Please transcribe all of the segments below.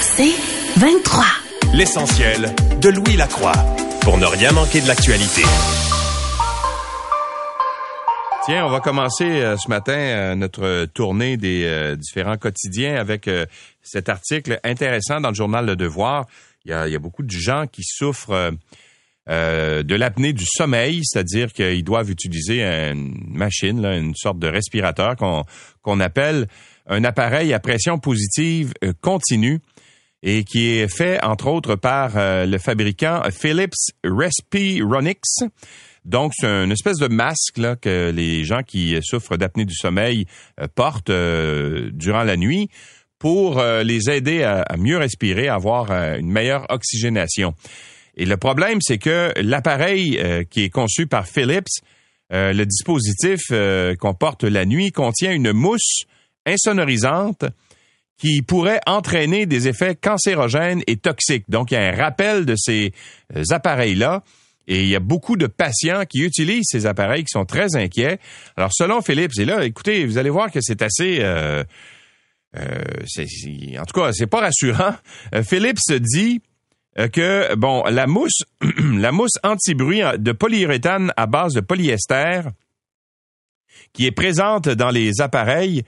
C'est 23. L'essentiel de Louis Lacroix pour ne rien manquer de l'actualité. Tiens, on va commencer euh, ce matin euh, notre tournée des euh, différents quotidiens avec cet article intéressant dans le journal Le Devoir. Il y a, beaucoup de gens qui souffrent de l'apnée du sommeil, c'est-à-dire qu'ils doivent utiliser une machine, une sorte de respirateur qu'on qu'on appelle un appareil à pression positive continue et qui est fait entre autres par le fabricant Philips Respironix. Donc, c'est une espèce de masque là, que les gens qui souffrent d'apnée du sommeil euh, portent euh, durant la nuit pour euh, les aider à, mieux respirer, à avoir une meilleure oxygénation. Et le problème, c'est que l'appareil qui est conçu par Philips, le dispositif qu'on porte la nuit, contient une mousse insonorisante qui pourrait entraîner des effets cancérogènes et toxiques. Donc, il y a un rappel de ces appareils-là et il y a beaucoup de patients qui utilisent ces appareils qui sont très inquiets. Alors, selon Philips, et là, écoutez, vous allez voir que c'est assez... Euh, euh, en tout cas, c'est pas rassurant. Euh, Philips dit euh, que bon, la mousse, la mousse anti-bruit de polyuréthane à base de polyester qui est présente dans les appareils,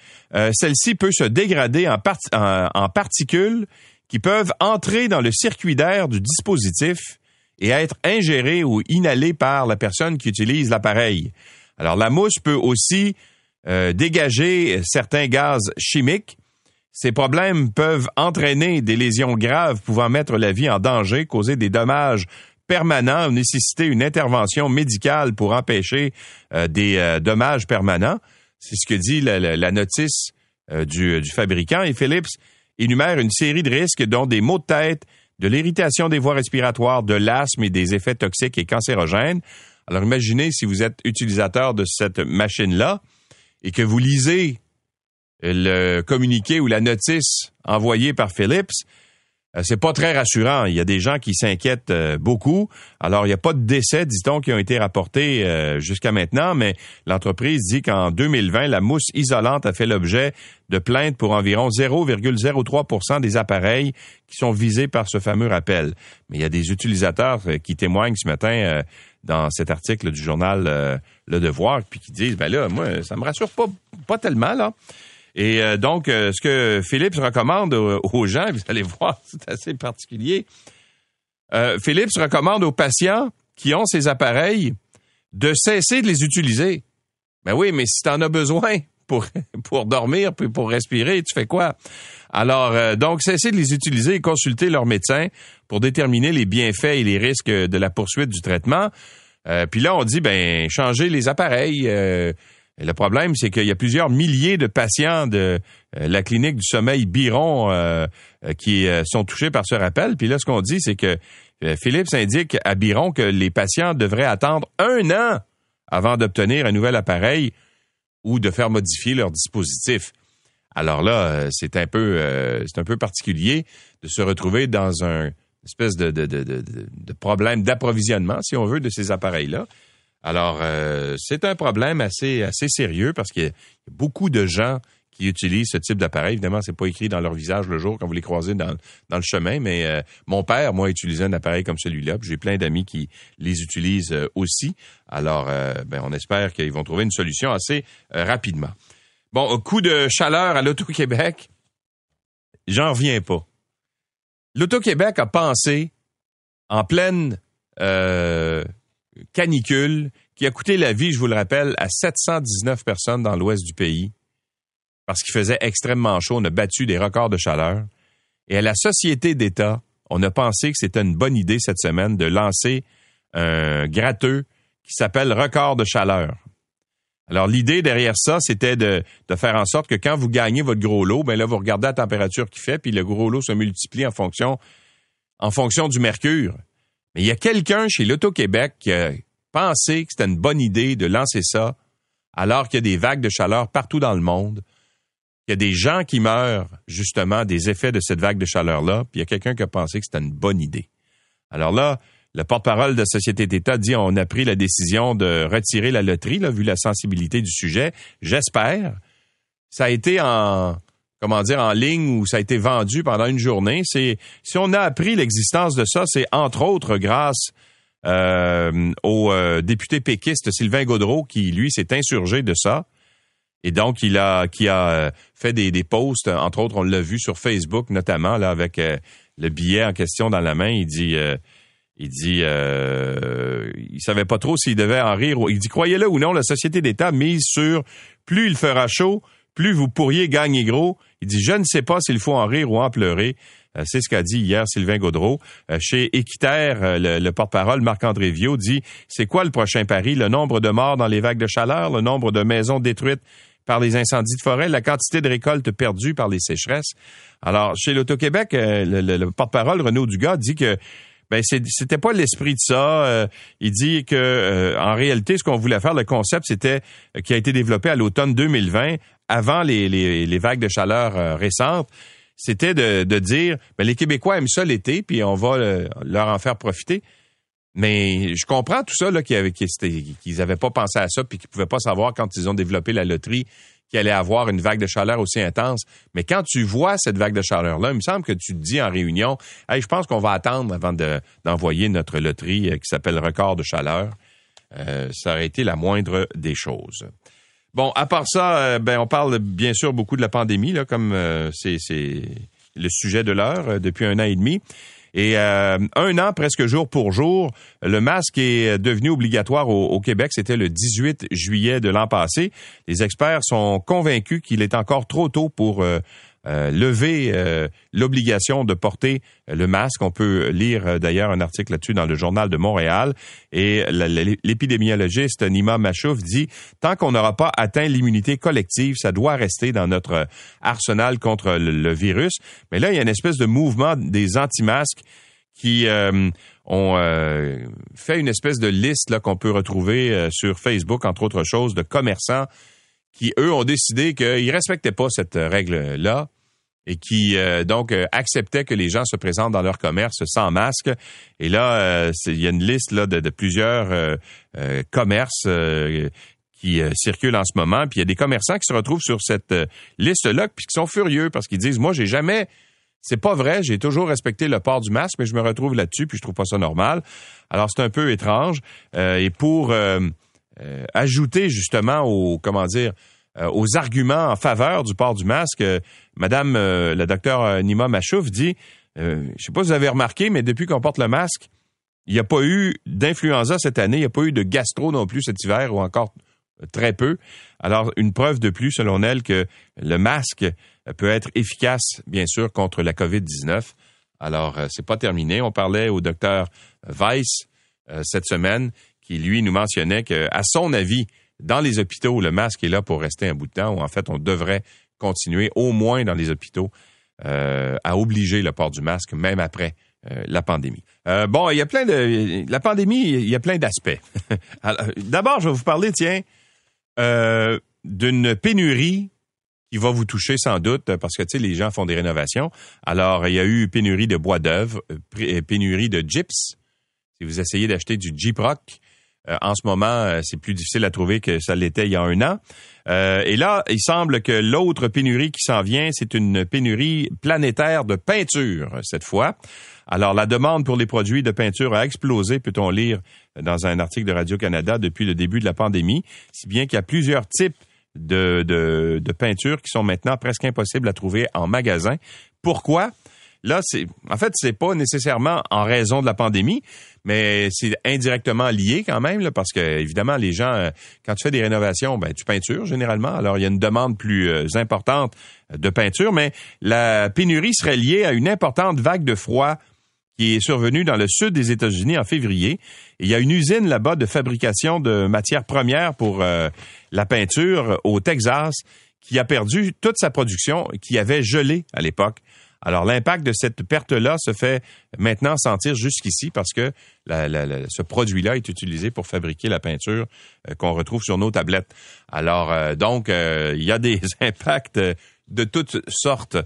celle-ci peut se dégrader en, particules qui peuvent entrer dans le circuit d'air du dispositif et être ingéré ou inhalé par la personne qui utilise l'appareil. Alors la mousse peut aussi euh, dégager certains gaz chimiques. Ces problèmes peuvent entraîner des lésions graves pouvant mettre la vie en danger, causer des dommages permanents, nécessiter une intervention médicale pour empêcher euh, des euh, dommages permanents. C'est ce que dit la, notice du, du fabricant. Et Philips énumère une série de risques dont des maux de tête, de l'irritation des voies respiratoires, de l'asthme et des effets toxiques et cancérogènes. Alors imaginez si vous êtes utilisateur de cette machine-là et que vous lisez le communiqué ou la notice envoyée par Philips, euh, c'est pas très rassurant. Il y a des gens qui s'inquiètent euh, beaucoup. Alors, il n'y a pas de décès, dit-on, qui ont été rapportés euh, jusqu'à maintenant, mais l'entreprise dit qu'en 2020, la mousse isolante a fait l'objet de plaintes pour environ 0,03% des appareils qui sont visés par ce fameux rappel. Mais il y a des utilisateurs qui témoignent ce matin dans cet article du journal Le Devoir, puis qui disent, ben là, moi, ça me rassure pas, pas tellement, là. Et euh, donc, euh, ce que Philips recommande aux, gens, vous allez voir, c'est assez particulier. Euh, Philips recommande aux patients qui ont ces appareils de cesser de les utiliser. Ben oui, mais si tu en as besoin pour, pour dormir puis pour respirer, tu fais quoi? Alors, donc, cesser de les utiliser et consulter leur médecin pour déterminer les bienfaits et les risques de la poursuite du traitement. puis là, on dit, ben, changer les appareils le problème, c'est qu'il y a plusieurs milliers de patients de euh, la clinique du sommeil Biron euh, euh, qui sont touchés par ce rappel. Puis là, ce qu'on dit, c'est que Philippe indique à Biron que les patients devraient attendre un an avant d'obtenir un nouvel appareil ou de faire modifier leur dispositif. Alors là, c'est un peu, c'est un peu particulier de se retrouver dans un espèce de problème d'approvisionnement, si on veut, de ces appareils-là. Alors, euh, c'est un problème assez, sérieux parce qu'il y a beaucoup de gens qui utilisent ce type d'appareil. Évidemment, c'est pas écrit dans leur visage le jour quand vous les croisez dans, dans le chemin, mais euh, mon père, moi, utilisait un appareil comme celui-là. J'ai plein d'amis qui les utilisent euh, aussi. Alors, ben, on espère qu'ils vont trouver une solution assez rapidement. Bon, coup de chaleur à l'Auto-Québec, j'en reviens pas. L'Auto-Québec a pensé, en pleine canicule qui a coûté la vie, je vous le rappelle, à 719 personnes dans l'ouest du pays parce qu'il faisait extrêmement chaud. On a battu des records de chaleur. Et à la Société d'État, on a pensé que c'était une bonne idée cette semaine de lancer un gratteux qui s'appelle record de chaleur. Alors, l'idée derrière ça, c'était de, faire en sorte que quand vous gagnez votre gros lot, ben là, vous regardez la température qu'il fait, puis le gros lot se multiplie en fonction, en fonction du mercure. Mais il y a quelqu'un chez l'Auto-Québec qui a pensé que c'était une bonne idée de lancer ça alors qu'il y a des vagues de chaleur partout dans le monde. Il y a des gens qui meurent justement des effets de cette vague de chaleur-là, puis il y a quelqu'un qui a pensé que c'était une bonne idée. Alors là, le porte-parole de Société d'État dit on a pris la décision de retirer la loterie, là, vu la sensibilité du sujet. J'espère. Ça a été en comment dire, en ligne où ça a été vendu pendant une journée. C'est si on a appris l'existence de ça, c'est entre autres grâce euh, au euh, député péquiste Sylvain Gaudreau qui lui s'est insurgé de ça. Et donc, il a, qui a euh, fait des, des posts, entre autres, on l'a vu sur Facebook, notamment, là, avec le billet en question dans la main. Il dit, il dit, euh, il savait pas trop s'il devait en rire. Il dit, croyez-le ou non, la société d'État mise sur plus il fera chaud, plus vous pourriez gagner gros. Il dit, je ne sais pas s'il faut en rire ou en pleurer. Euh, c'est ce qu'a dit hier Sylvain Gaudreau. Euh, chez Équiterre, euh, le, porte-parole Marc-André Viau dit, c'est quoi le prochain pari? Le nombre de morts dans les vagues de chaleur, le nombre de maisons détruites par les incendies de forêt, la quantité de récoltes perdues par les sécheresses. Alors, chez l'Auto-Québec, le, le porte-parole Renaud Dugas dit que ben c'était pas l'esprit de ça. Il dit que en réalité, ce qu'on voulait faire, le concept, c'était qui a été développé à l'automne 2020, avant les, les, les vagues de chaleur récentes. C'était de, de dire, ben, les Québécois aiment ça l'été, puis on va leur en faire profiter. Mais je comprends tout ça là qu'ils qu'ils avaient pas pensé à ça, puis qu'ils pouvaient pas savoir quand ils ont développé la loterie qu'il allait avoir une vague de chaleur aussi intense. Mais quand tu vois cette vague de chaleur-là, il me semble que tu te dis en réunion, hey, je pense qu'on va attendre avant d'envoyer notre loterie euh, qui s'appelle Record de chaleur. Euh, ça aurait été la moindre des choses. Bon, à part ça, euh, ben on parle bien sûr beaucoup de la pandémie, là, comme c'est le sujet de l'heure depuis un an et demi. Et euh, un an, presque jour pour jour, le masque est devenu obligatoire au, Québec. C'était le 18 juillet de l'an passé. Les experts sont convaincus qu'il est encore trop tôt pour euh, euh, lever euh, l'obligation de porter le masque. On peut lire euh, d'ailleurs un article là-dessus dans le journal de Montréal. Et l'épidémiologiste Nima Machouf dit tant qu'on n'aura pas atteint l'immunité collective, ça doit rester dans notre arsenal contre le, virus. Mais là, il y a une espèce de mouvement des anti-masques qui ont fait une espèce de liste là qu'on peut retrouver sur Facebook, entre autres choses, de commerçants qui, eux, ont décidé qu'ils respectaient pas cette règle-là et qui euh, donc euh, acceptait que les gens se présentent dans leur commerce sans masque. Et là, euh, il y a une liste là de, plusieurs commerces qui circulent en ce moment. Puis il y a des commerçants qui se retrouvent sur cette liste-là puis qui sont furieux parce qu'ils disent moi j'ai jamais c'est pas vrai, j'ai toujours respecté le port du masque, mais je me retrouve là-dessus puis je trouve pas ça normal. Alors c'est un peu étrange. et pour ajouter justement au comment dire euh, aux arguments en faveur du port du masque, euh, Madame euh, la docteur Nima Machouf dit, je sais pas si vous avez remarqué, mais depuis qu'on porte le masque, il n'y a pas eu d'influenza cette année, il n'y a pas eu de gastro non plus cet hiver ou encore très peu. Alors, une preuve de plus, selon elle, que le masque peut être efficace, bien sûr, contre la COVID-19. Alors, c'est pas terminé. On parlait au docteur Weiss cette semaine, qui lui nous mentionnait que, à son avis, dans les hôpitaux, le masque est là pour rester un bout de temps, ou en fait, on devrait continuer, au moins dans les hôpitaux, euh, à obliger le port du masque, même après euh, la pandémie. Euh, bon, il y a plein de... La pandémie, il y a plein d'aspects. D'abord, je vais vous parler, tiens, d'une pénurie qui va vous toucher sans doute parce que tu sais les gens font des rénovations. Alors il y a eu pénurie de bois d'œuvre, pénurie de gyps. Si vous essayez d'acheter du Gyproc, euh, en ce moment, euh, c'est plus difficile à trouver que ça l'était il y a un an. Euh, et là, il semble que l'autre pénurie qui s'en vient, c'est une pénurie planétaire de peinture cette fois. Alors, la demande pour les produits de peinture a explosé, peut-on lire dans un article de Radio-Canada depuis le début de la pandémie, si bien qu'il y a plusieurs types de, de, de peintures qui sont maintenant presque impossibles à trouver en magasin. Pourquoi? Là, c'est en fait, c'est pas nécessairement en raison de la pandémie, mais c'est indirectement lié quand même, parce que évidemment, les gens, euh, quand tu fais des rénovations, ben tu peintures généralement. Alors, il y a une demande plus euh, importante de peinture, mais la pénurie serait liée à une importante vague de froid qui est survenue dans le sud des États-Unis en février. il y a une usine là-bas de fabrication de matières premières pour euh, la peinture au Texas qui a perdu toute sa production, qui avait gelé à l'époque. Alors, l'impact de cette perte-là se fait maintenant sentir jusqu'ici parce que ce produit-là est utilisé pour fabriquer la peinture euh, qu'on retrouve sur nos tablettes. Alors, euh, donc, euh, il y a des impacts de toutes sortes.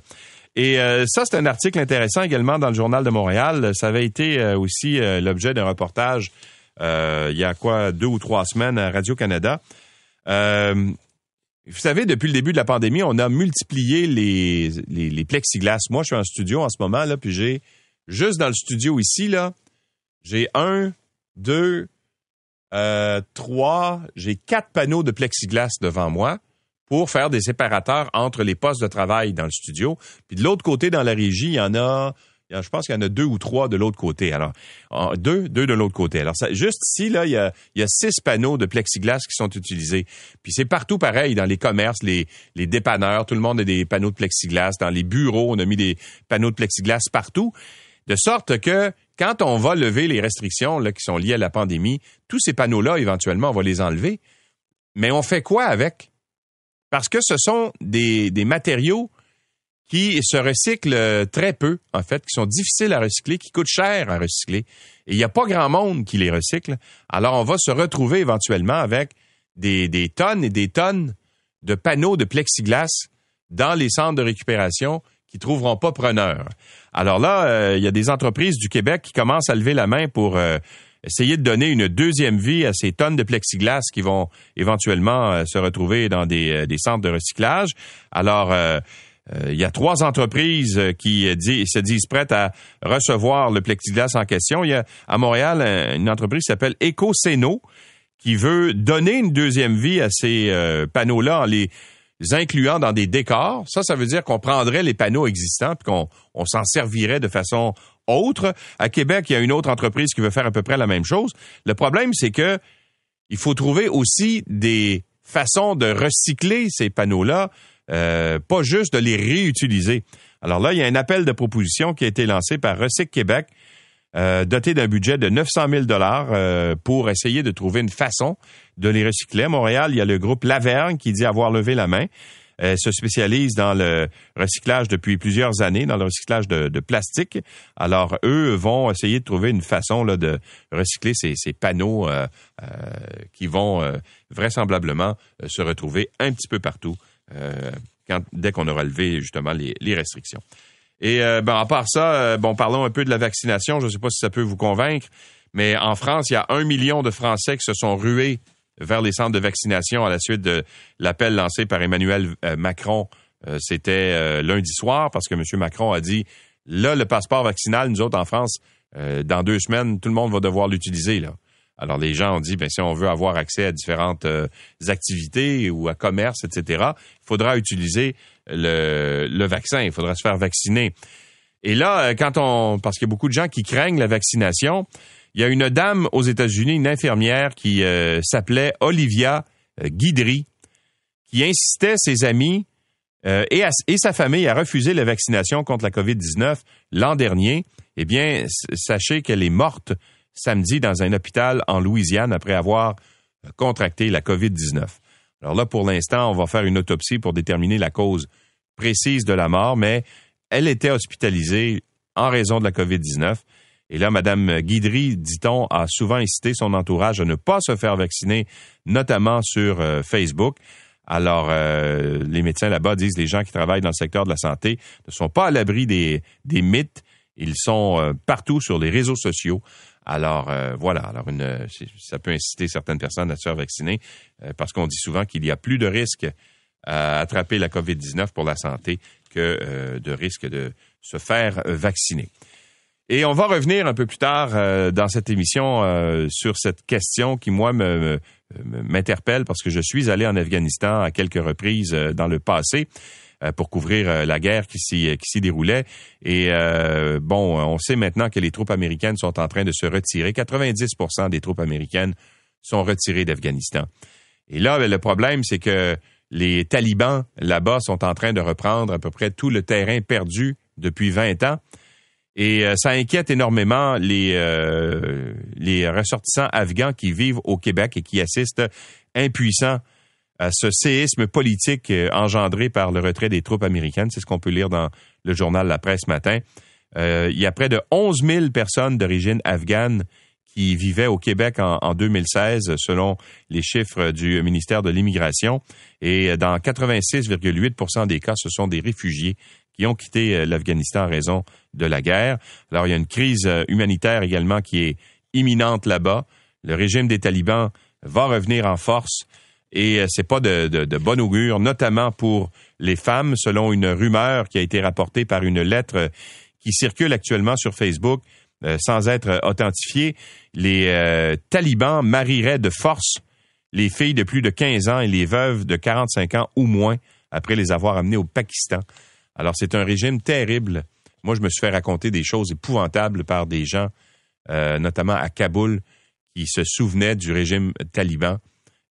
Et ça, c'est un article intéressant également dans le Journal de Montréal. Ça avait été aussi l'objet d'un reportage il y a quoi, deux ou trois semaines à Radio-Canada. Vous savez, depuis le début de la pandémie, on a multiplié les, les, les plexiglas. Moi, je suis en studio en ce moment, là, puis j'ai, juste dans le studio ici, là, j'ai un, deux, euh, trois, j'ai quatre panneaux de plexiglas devant moi pour faire des séparateurs entre les postes de travail dans le studio. Puis de l'autre côté, dans la régie, il y en a je pense qu'il y en a deux ou trois de l'autre côté. Alors, deux, deux de l'autre côté. Alors, juste ici, là, il y, a, six panneaux de plexiglas qui sont utilisés. Puis c'est partout pareil, dans les commerces, les, dépanneurs, tout le monde a des panneaux de plexiglas. Dans les bureaux, on a mis des panneaux de plexiglas partout. De sorte que quand on va lever les restrictions là, qui sont liées à la pandémie, tous ces panneaux-là, éventuellement, on va les enlever. Mais on fait quoi avec? Parce que ce sont des matériaux qui se recyclent très peu, en fait, qui sont difficiles à recycler, qui coûtent cher à recycler. Et il n'y a pas grand monde qui les recycle. Alors, on va se retrouver éventuellement avec des, des tonnes et des tonnes de panneaux de plexiglas dans les centres de récupération qui trouveront pas preneur. Alors là, euh, il y a des entreprises du Québec qui commencent à lever la main pour euh, essayer de donner une deuxième vie à ces tonnes de plexiglas qui vont éventuellement euh, se retrouver dans des, des centres de recyclage. Alors, euh, il y a trois entreprises euh, qui se disent prêtes à recevoir le plexiglas en question. Il y a à Montréal une entreprise qui s'appelle EcoSeno qui veut donner une deuxième vie à ces euh, panneaux-là en les incluant dans des décors. Ça, ça veut dire qu'on prendrait les panneaux existants puis qu'on on, s'en servirait de façon autre. À Québec, il y a une autre entreprise qui veut faire à peu près la même chose. Le problème, c'est que il faut trouver aussi des façons de recycler ces panneaux-là euh, pas juste de les réutiliser. Alors là, il y a un appel de proposition qui a été lancé par Recyc Québec, euh, doté d'un budget de 900 000 dollars euh, pour essayer de trouver une façon de les recycler. À Montréal, il y a le groupe Laverne qui dit avoir levé la main. Elle se spécialise dans le recyclage depuis plusieurs années, dans le recyclage de, plastique. Alors, eux vont essayer de trouver une façon là, de recycler ces, ces panneaux qui vont vraisemblablement se retrouver un petit peu partout euh, dès qu'on aura levé justement les, restrictions. Et euh, ben, à part ça, euh, bon, parlons un peu de la vaccination. Je ne sais pas si ça peut vous convaincre, mais en France, il y a un million de Français qui se sont rués vers les centres de vaccination à la suite de l'appel lancé par Emmanuel Macron. C'était lundi soir parce que M. Macron a dit là, le passeport vaccinal, nous autres en France, dans deux semaines, tout le monde va devoir l'utiliser. Là. Alors les gens ont dit, ben si on veut avoir accès à différentes euh, activités ou à commerce, etc., il faudra utiliser le, vaccin, il faudra se faire vacciner. Et là, euh, quand on, parce qu'il y a beaucoup de gens qui craignent la vaccination, il y a une dame aux États-Unis, une infirmière qui euh, s'appelait Olivia Guidry, qui incitait ses amis et, sa famille à refuser la vaccination contre la COVID-19 l'an dernier. Eh bien, sachez qu'elle est morte samedi dans un hôpital en Louisiane après avoir euh, contracté la COVID-19. Alors là, pour l'instant, on va faire une autopsie pour déterminer la cause précise de la mort, mais elle était hospitalisée en raison de la COVID-19. Et là, Mme Guidry, dit-on, a souvent incité son entourage à ne pas se faire vacciner, notamment sur euh, Facebook. Alors, euh, les médecins là-bas disent les gens qui travaillent dans le secteur de la santé ne sont pas à l'abri des mythes. Ils sont partout sur les réseaux sociaux. Alors euh, voilà, alors ça peut inciter certaines personnes à se faire vacciner euh, parce qu'on dit souvent qu'il y a plus de risques à attraper la COVID-19 pour la santé que euh, de risques de se faire vacciner. Et on va revenir un peu plus tard dans cette émission sur cette question qui, moi, m'interpelle parce que je suis allé en Afghanistan à quelques reprises dans le passé. Euh, pour couvrir euh, la guerre qui s'y s'y déroulait. Et euh, bon, on sait maintenant que les troupes américaines sont en train de se retirer. 90% des troupes américaines sont retirées d'Afghanistan. Et là, le problème, c'est que les talibans là-bas sont en train de reprendre à peu près tout le terrain perdu depuis 20 ans. Et ça inquiète énormément les ressortissants afghans qui vivent au Québec et qui assistent impuissants à ce séisme politique euh, engendré par le retrait des troupes américaines. C'est ce qu'on peut lire dans le journal La Presse matin. Euh, il y a près de 11 000 personnes d'origine afghane qui vivaient au Québec en, en, 2016, selon les chiffres du ministère de l'Immigration. Et dans 86,8% des cas, ce sont des réfugiés qui ont quitté euh, l'Afghanistan en raison de la guerre. Alors, il y a une crise humanitaire également qui est imminente là-bas. Le régime des talibans va revenir en force. Et euh, c'est pas de, de, de, bon augure, notamment pour les femmes, selon une rumeur qui a été rapportée par une lettre euh, qui circule actuellement sur Facebook euh, sans être authentifiée. Les talibans marieraient de force les filles de plus de 15 ans et les veuves de 45 ans ou moins après les avoir amenées au Pakistan. Alors c'est un régime terrible. Moi, je me suis fait raconter des choses épouvantables par des gens, notamment à Kaboul, qui se souvenaient du régime taliban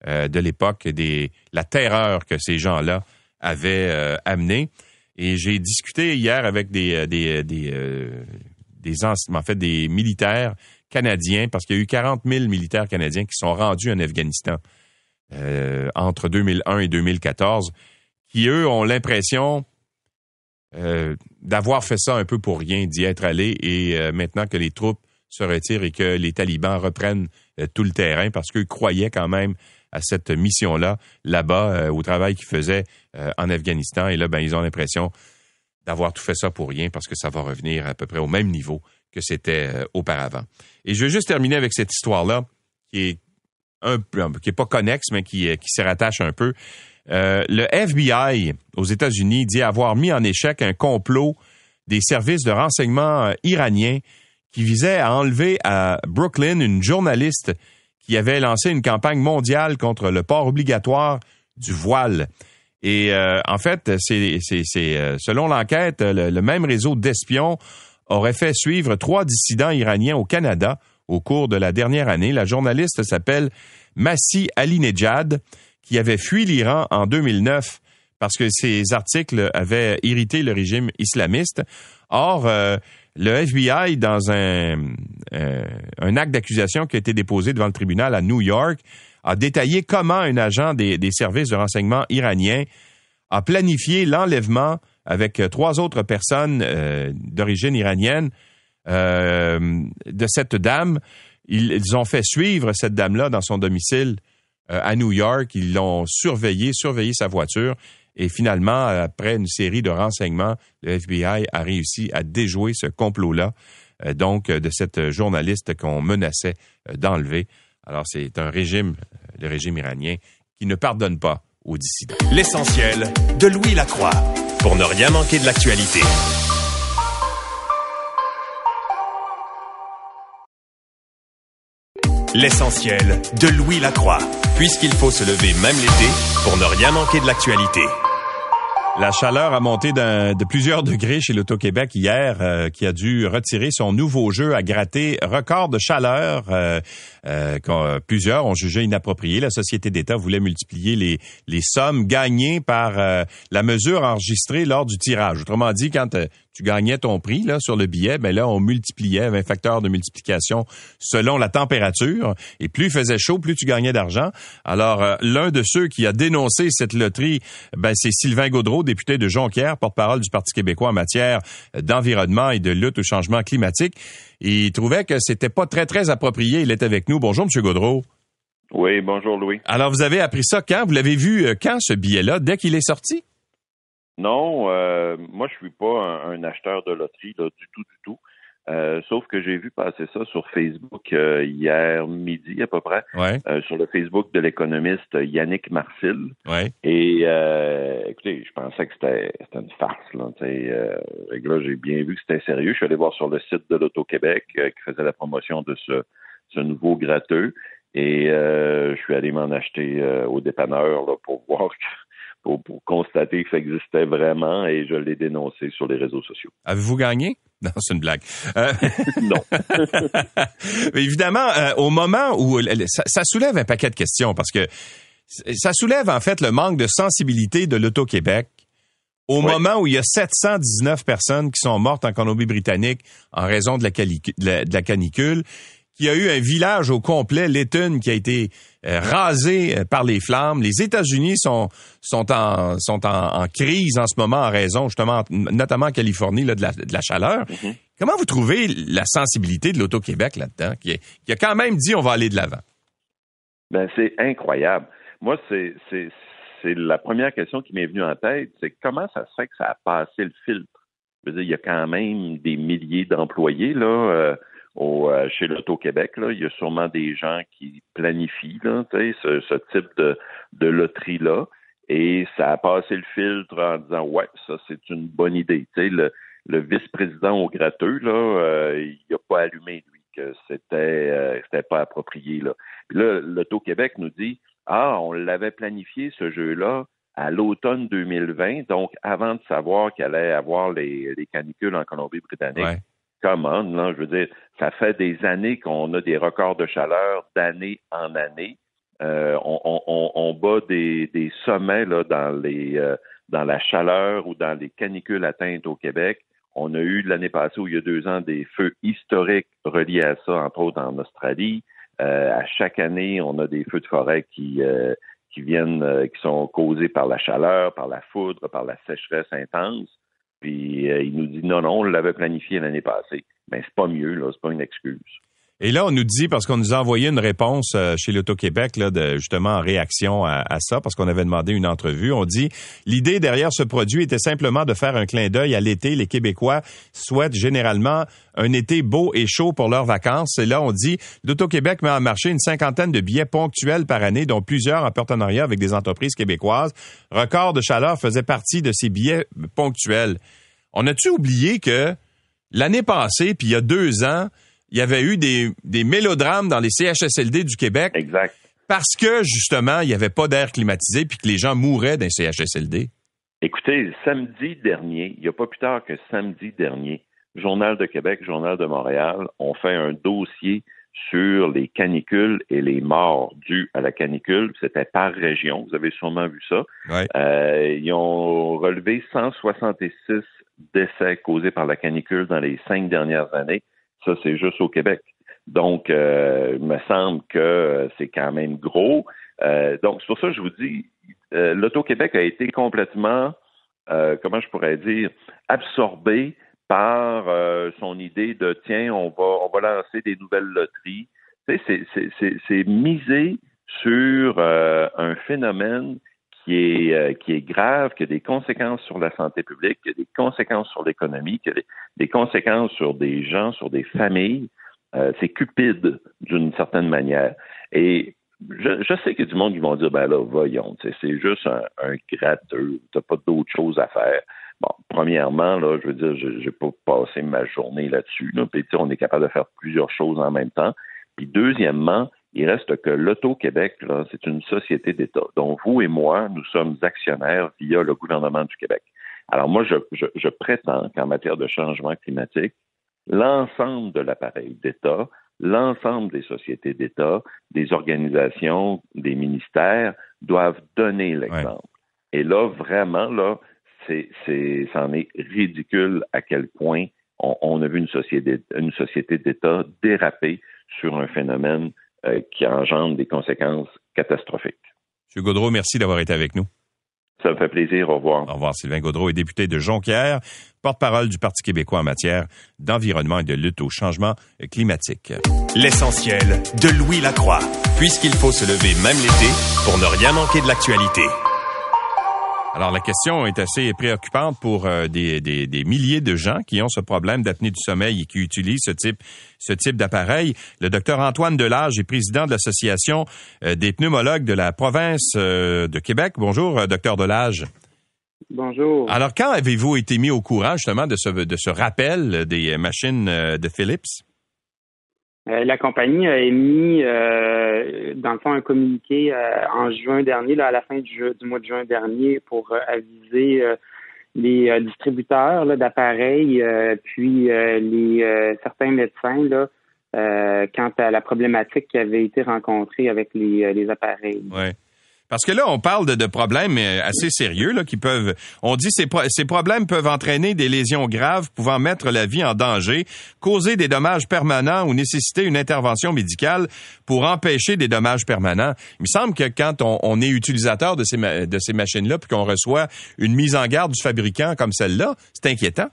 euh, de l'époque, des la terreur que ces gens-là avaient euh, amené. Et j'ai discuté hier avec des euh, des des, des en des militaires canadiens parce qu'il y a eu 40 000 militaires canadiens qui sont rendus en Afghanistan entre 2001 et 2014, qui eux ont l'impression d'avoir fait ça un peu pour rien, d'y être allé et maintenant que les troupes se retirent et que les talibans reprennent tout le terrain parce qu'eux croyaient quand même à cette mission-là, là-bas, euh, au travail qu'ils faisaient euh, en Afghanistan. Et là, ben, ils ont l'impression d'avoir tout fait ça pour rien parce que ça va revenir à peu près au même niveau que c'était euh, auparavant. Et je vais juste terminer avec cette histoire-là qui est un qui est pas connexe, mais qui, qui s'y rattache un peu. le FBI aux États-Unis dit avoir mis en échec un complot des services de renseignement iraniens qui visait à enlever à Brooklyn une journaliste qui avait lancé une campagne mondiale contre le port obligatoire du voile. Et euh, en fait, c'est, euh, selon l'enquête, le, même réseau d'espions aurait fait suivre trois dissidents iraniens au Canada au cours de la dernière année. La journaliste s'appelle Massi Alinejad, qui avait fui l'Iran en 2009 parce que ses articles avaient irrité le régime islamiste. Or, euh, le FBI, dans un, euh, un acte d'accusation qui a été déposé devant le tribunal à New York, a détaillé comment un agent des, services de renseignement iraniens a planifié l'enlèvement avec trois autres personnes euh, d'origine iranienne euh, de cette dame. Ils, ont fait suivre cette dame-là dans son domicile à New York. Ils l'ont surveillé, surveillé sa voiture. Et finalement, après une série de renseignements, le FBI a réussi à déjouer ce complot-là, euh, donc de cette journaliste qu'on menaçait euh, d'enlever. Alors, c'est un régime, euh, le régime iranien, qui ne pardonne pas aux dissidents. L'essentiel de Louis Lacroix, pour ne rien manquer de l'actualité. L'essentiel de Louis Lacroix, puisqu'il faut se lever même l'été pour ne rien manquer de l'actualité. La chaleur a monté de plusieurs degrés chez l'Auto-Québec hier, euh, qui a dû retirer son nouveau jeu à gratter record de chaleur. Euh, euh, plusieurs ont jugé inapproprié. La Société d'État voulait multiplier les, les sommes gagnées par la mesure enregistrée lors du tirage. Autrement dit, quand tu gagnais ton prix là sur le billet, ben là on multipliait un facteur de multiplication selon la température et plus il faisait chaud, plus tu gagnais d'argent. Alors euh, l'un de ceux qui a dénoncé cette loterie, ben c'est Sylvain Gaudreau, député de Jonquière, porte-parole du Parti québécois en matière d'environnement et de lutte au changement climatique. Il trouvait que c'était pas très très approprié. Il est avec nous. Bonjour monsieur Gaudreau. Oui, bonjour Louis. Alors vous avez appris ça quand? Vous l'avez vu euh, quand ce billet-là Dès qu'il est sorti? Non, euh, moi je suis pas un, acheteur de loterie là, du tout, du tout. Euh, sauf que j'ai vu passer ça sur Facebook euh, hier midi à peu près, sur le Facebook de l'économiste Yannick Marcil. Et écoutez, je pensais que c'était une farce. Là, là j'ai bien vu que c'était sérieux. Je suis allé voir sur le site de l'Auto-Québec qui faisait la promotion de ce, ce nouveau gratteux. Et je suis allé m'en acheter au dépanneur là, pour voir que pour, constater que ça existait vraiment et je l'ai dénoncé sur les réseaux sociaux. Avez-vous gagné? Non, c'est une blague. Euh, non. Évidemment, euh, au moment où ça, soulève un paquet de questions parce que ça soulève en fait le manque de sensibilité de l'Auto-Québec au moment où il y a 719 personnes qui sont mortes en Colombie-Britannique en raison de la, canicule il y a eu un village au complet, Letton, qui a été euh, rasé euh, par les flammes. Les États-Unis sont sont en sont en, crise en ce moment en raison justement, notamment en Californie, là, de, la, chaleur. Mm-hmm. Comment vous trouvez la sensibilité de l'Auto-Québec là-dedans, qui, qui, a quand même dit on va aller de l'avant? Ben c'est incroyable. Moi, c'est la première question qui m'est venue en tête, c'est comment ça se fait que ça a passé le filtre? Je veux dire, il y a quand même des milliers d'employés là. Euh, au, chez l'Auto-Québec. Il y a sûrement des gens qui planifient là, ce, ce type de, de loterie-là. Et ça a passé le filtre en disant Ouais, ça, c'est une bonne idée. le, le vice-président au gratteux, là, il n'a pas allumé, lui, que c'était c'était pas approprié. Là. Là, l'Auto-Québec nous dit Ah, on l'avait planifié, ce jeu-là, à l'automne 2020, donc avant de savoir qu'il allait avoir les, les canicules en Colombie-Britannique. Comment, non, je veux dire, ça fait des années qu'on a des records de chaleur d'année en année. Euh, on, bat des, sommets là, dans les euh, dans la chaleur ou dans les canicules atteintes au Québec. On a eu l'année passée ou il y a deux ans des feux historiques reliés à ça, entre autres en Australie. Euh, à chaque année, on a des feux de forêt qui qui viennent, euh, qui sont causés par la chaleur, par la foudre, par la sécheresse intense. Puis euh, il nous dit non, non, on l'avait planifié l'année passée. Mais ben, c'est pas mieux, là, c'est pas une excuse. Et là, on nous dit, parce qu'on nous a envoyé une réponse euh, chez l'Auto-Québec, justement en réaction à, ça, parce qu'on avait demandé une entrevue, on dit, l'idée derrière ce produit était simplement de faire un clin d'œil à l'été. Les Québécois souhaitent généralement un été beau et chaud pour leurs vacances. Et là, on dit, l'Auto-Québec met en marché une cinquantaine de billets ponctuels par année, dont plusieurs en partenariat avec des entreprises québécoises. Record de chaleur faisait partie de ces billets ponctuels. On a-tu oublié que l'année passée, puis il y a deux ans, il y avait eu des, des mélodrames dans les CHSLD du Québec. Exact. Parce que, justement, il n'y avait pas d'air climatisé puis que les gens mouraient dans les CHSLD. Écoutez, samedi dernier, il n'y a pas plus tard que samedi dernier, Journal de Québec, Journal de Montréal ont fait un dossier sur les canicules et les morts dues à la canicule. C'était par région. Vous avez sûrement vu ça. Euh, ils ont relevé 166 décès causés par la canicule dans les cinq dernières années. Ça, c'est juste au Québec. Donc, euh, il me semble que c'est quand même gros. Euh, donc, c'est pour ça que je vous dis, euh, l'Auto-Québec a été complètement, comment je pourrais dire, absorbé par son idée de tiens, on va, on va lancer des nouvelles loteries. C'est miser sur un phénomène qui est, qui est grave, qui a des conséquences sur la santé publique, qui a des conséquences sur l'économie, qui a des, conséquences sur des gens, sur des familles, euh, c'est cupide d'une certaine manière. Et je, je, sais qu'il y a du monde qui vont dire, ben là, voyons, c'est juste un, un gratteux, t'as pas d'autre chose à faire. Bon, premièrement, là, je veux dire, je n'ai pas passé ma journée là-dessus. Là, puis, on est capable de faire plusieurs choses en même temps. Puis, deuxièmement, il reste que l'Auto-Québec, c'est une société d'État. Donc, vous et moi, nous sommes actionnaires via le gouvernement du Québec. Alors moi, je, prétends qu'en matière de changement climatique, l'ensemble de l'appareil d'État, l'ensemble des sociétés d'État, des organisations, des ministères doivent donner l'exemple. Et là, vraiment, là, c'est, c'est, c'en est ridicule à quel point on, a vu une société, une société d'État déraper sur un phénomène qui engendre des conséquences catastrophiques. M. Gaudreau, merci d'avoir été avec nous. Ça me fait plaisir. Au revoir. Au revoir. Sylvain Gaudreau est député de Jonquière, porte-parole du Parti québécois en matière d'environnement et de lutte au changement climatique. L'essentiel de Louis Lacroix, puisqu'il faut se lever même l'été pour ne rien manquer de l'actualité. Alors, la question est assez préoccupante pour euh, des, des, des, milliers de gens qui ont ce problème d'apnée du sommeil et qui utilisent ce type, ce type d'appareil. Le docteur Antoine Delage est président de l'Association euh, des pneumologues de la province euh, de Québec. Bonjour, docteur Delage. Bonjour. Alors, quand avez-vous été mis au courant justement de ce, de ce rappel des machines de Philips? Euh, la compagnie a émis, euh, dans le fond, un communiqué euh, en juin dernier, là, à la fin du, mois de juin dernier, pour aviser les distributeurs d'appareils, puis les certains médecins là, quant à la problématique qui avait été rencontrée avec les, les appareils. Parce que là, on parle de, problèmes euh, assez sérieux là, qui peuvent. On dit ces, ces problèmes peuvent entraîner des lésions graves pouvant mettre la vie en danger, causer des dommages permanents ou nécessiter une intervention médicale pour empêcher des dommages permanents. Il me semble que quand on, est utilisateur de ces, de ces machines-là, puis qu'on reçoit une mise en garde du fabricant comme celle-là, c'est inquiétant.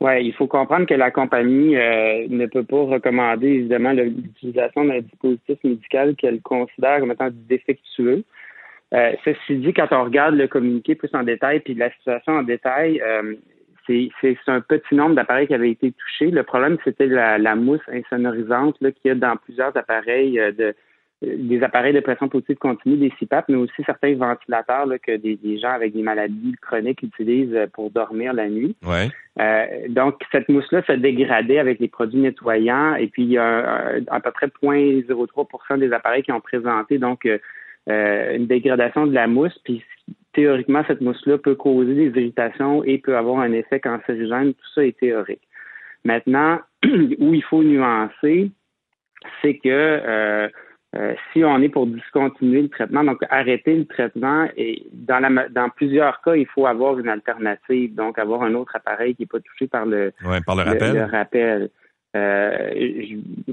Oui, il faut comprendre que la compagnie euh, ne peut pas recommander évidemment l'utilisation d'un dispositif médical qu'elle considère comme étant défectueux. Euh, ceci dit, quand on regarde le communiqué plus en détail, puis la situation en détail, euh, c'est un petit nombre d'appareils qui avaient été touchés. Le problème, c'était la, la, mousse insonorisante qu'il y a dans plusieurs appareils de des appareils de pression positive continue, des CPAP, mais aussi certains ventilateurs là, que des, gens avec des maladies chroniques utilisent pour dormir la nuit. Ouais. Euh, donc, cette mousse-là se dégradait avec les produits nettoyants et puis il y a à peu près 0,03% des appareils qui ont présenté donc euh, une dégradation de la mousse. Puis théoriquement, cette mousse-là peut causer des irritations et peut avoir un effet cancérigène. Tout ça est théorique. Maintenant, où il faut nuancer, c'est que euh, euh, si on est pour discontinuer le traitement, donc arrêter le traitement, et dans, la, dans plusieurs cas, il faut avoir une alternative, donc avoir un autre appareil qui n'est pas touché par le, par le rappel. Le, rappel. Euh,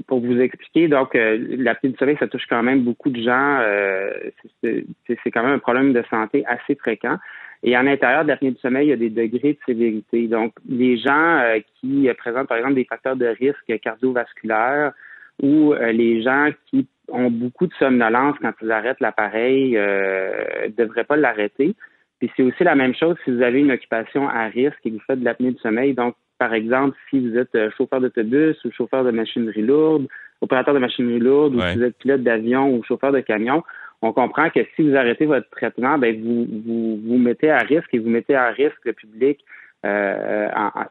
pour vous expliquer, donc euh, l'apnée du sommeil, ça touche quand même beaucoup de gens. Euh, c'est quand même un problème de santé assez fréquent. Et à l'intérieur de l'apnée du sommeil, il y a des degrés de sévérité. Donc, les gens qui présentent, par exemple, des facteurs de risque cardiovasculaires ou les gens qui ont beaucoup de somnolence quand ils arrêtent l'appareil, euh, ne devraient pas l'arrêter. Puis c'est aussi la même chose si vous avez une occupation à risque et que vous faites de l'apnée du sommeil. Donc, par exemple, si vous êtes euh, chauffeur d'autobus ou chauffeur de machinerie lourde, opérateur de machinerie lourde, ou si vous êtes pilote d'avion ou chauffeur de camion, on comprend que si vous arrêtez votre traitement, ben vous, vous vous mettez à risque et vous mettez à risque le public euh,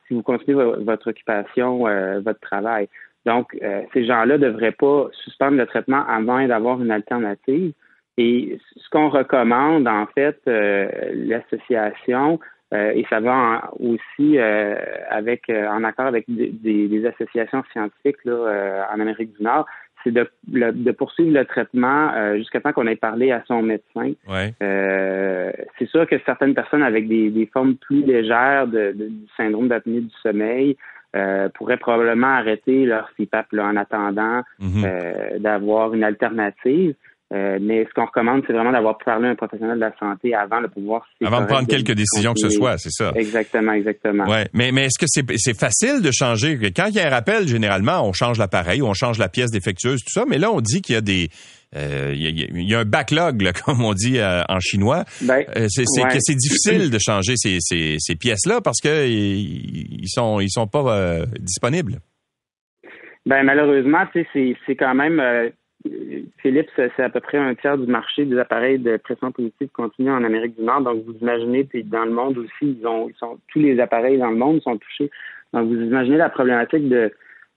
si vous continuez votre occupation, euh, votre travail. Donc, euh, ces gens-là ne devraient pas suspendre le traitement avant d'avoir une alternative. Et ce qu'on recommande, en fait, euh, l'association, euh, et ça va aussi avec en accord avec des, associations scientifiques là, en Amérique du Nord, c'est de, de, poursuivre le traitement jusqu'à temps qu'on ait parlé à son médecin. c'est sûr que certaines personnes avec des, formes plus légères de, du syndrome d'apnée du sommeil euh, pourraient probablement arrêter leur CPAP là, en attendant mhm. euh, d'avoir une alternative. Euh, mais ce qu'on recommande, c'est vraiment d'avoir parlé à un professionnel de la santé avant de pouvoir... Avant de prendre quelques décisions que ce soit, c'est ça. Exactement, exactement. Ouais, mais, mais est-ce que c'est c'est facile de changer? Quand il y a un rappel, généralement, on change l'appareil ou on change la pièce défectueuse, tout ça, mais là, on dit qu'il y a des... Euh, il y, a un backlog, là, comme on dit euh, en chinois. Ben, c'est que c'est difficile de changer ces, ces, ces pièces-là parce que ils sont ils sont pas disponibles. Ben malheureusement, c'est quand même Philippe, c'est à peu près un tiers du marché des appareils de pression positive continue en Amérique du Nord. Donc, vous imaginez, puis dans le monde aussi, ils ont, sont, tous les appareils dans le monde sont touchés. Donc, vous imaginez la problématique de,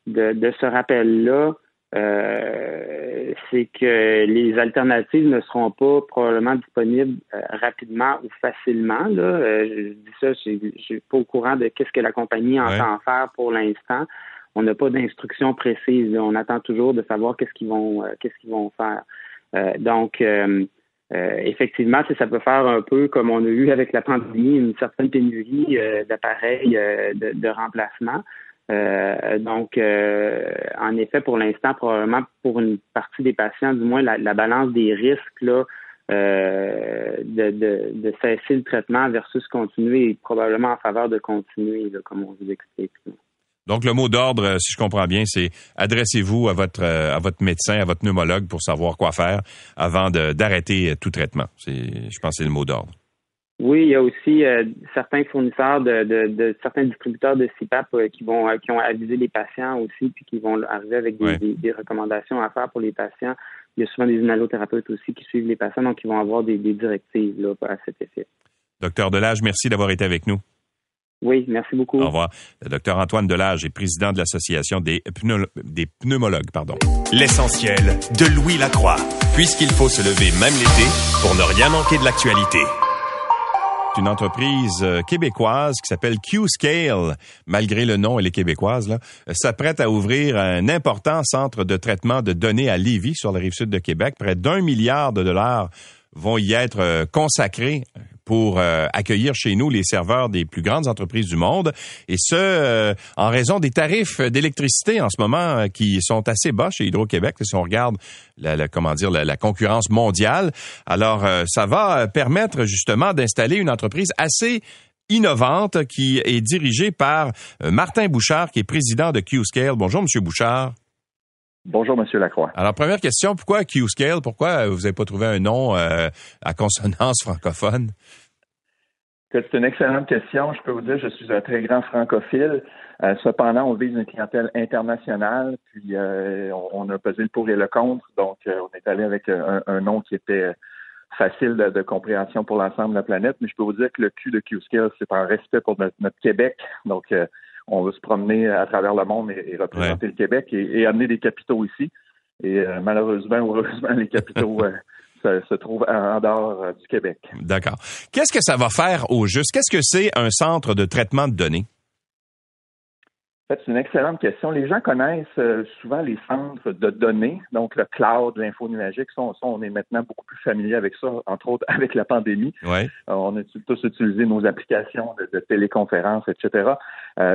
de, ce rappel-là. Euh, c'est que les alternatives ne seront pas probablement disponibles euh, rapidement ou facilement. Là. Euh, je dis ça, je suis pas au courant de qu'est-ce que la compagnie entend faire pour l'instant on n'a pas d'instructions précises. On attend toujours de savoir qu'est-ce qu'ils vont qu'est-ce qu'ils vont faire. Euh, donc euh, effectivement, ça peut faire un peu comme on a eu avec la pandémie, une certaine pénurie d'appareils de, remplacement. Donc, en effet, pour l'instant, probablement pour une partie des patients, du moins, la, balance des risques là, de, de, cesser le traitement versus continuer est probablement en faveur de continuer, comme on vous explique. Donc, le mot d'ordre, euh, si je comprends bien, c'est adressez-vous à votre euh, à votre médecin, à votre pneumologue pour savoir quoi faire avant d'arrêter euh, tout traitement. Je pense, que c'est le mot d'ordre. Oui, il y a aussi certains fournisseurs de, de, certains distributeurs de CPAP qui vont qui ont avisé les patients aussi, puis qui vont arriver avec des, recommandations à faire pour les patients. Il y a souvent des inhalothérapeutes aussi qui suivent les patients, donc ils vont avoir des, directives là, à cet effet. Docteur Delage, merci d'avoir été avec nous. Oui, merci beaucoup. Au revoir. Le docteur Antoine Delage est président de l'Association des, des pneumologues. Pardon. L'essentiel de Louis Lacroix, puisqu'il faut se lever même l'été pour ne rien manquer de l'actualité une entreprise euh, québécoise qui s'appelle Q-Scale, malgré le nom, elle est québécoise, là, s'apprête à ouvrir un important centre de traitement de données à Lévis, sur la rive sud de Québec. Près d'un milliard de dollars vont y être euh, consacrés pour euh, accueillir chez nous les serveurs des plus grandes entreprises du monde, et ce, euh, en raison des tarifs d'électricité en ce moment euh, qui sont assez bas chez Hydro-Québec, si on regarde la, comment dire, la, concurrence mondiale. Alors, ça va permettre justement d'installer une entreprise assez innovante qui est dirigée par Martin Bouchard, qui est président de Q-Scale. Bonjour, Monsieur Bouchard. Bonjour, Monsieur Lacroix. Alors, première question, pourquoi Q-Scale? Pourquoi vous n'avez pas trouvé un nom à consonance francophone? C'est une excellente question. Je peux vous dire, je suis un très grand francophile. Euh, cependant, on vise une clientèle internationale, puis euh, on, a pesé le pour et le contre. Donc, euh, on est allé avec un, nom qui était facile de, compréhension pour l'ensemble de la planète. Mais je peux vous dire que le Q de Q-Scale, c'est un respect pour notre, Québec. Donc, on veut se promener à travers le monde et, représenter le Québec et, amener des capitaux ici. Et malheureusement, heureusement, les capitaux se trouve en dehors euh, du Québec. D'accord. Qu'est-ce que ça va faire au juste? Qu'est-ce que c'est un centre de traitement de données? C'est une excellente question. Les gens connaissent euh, souvent les centres de données, donc le cloud, l'info numérique. on est maintenant beaucoup plus familier avec ça, entre autres avec la pandémie. Ouais. Euh, on a tous utilisé nos applications de, de téléconférence, etc.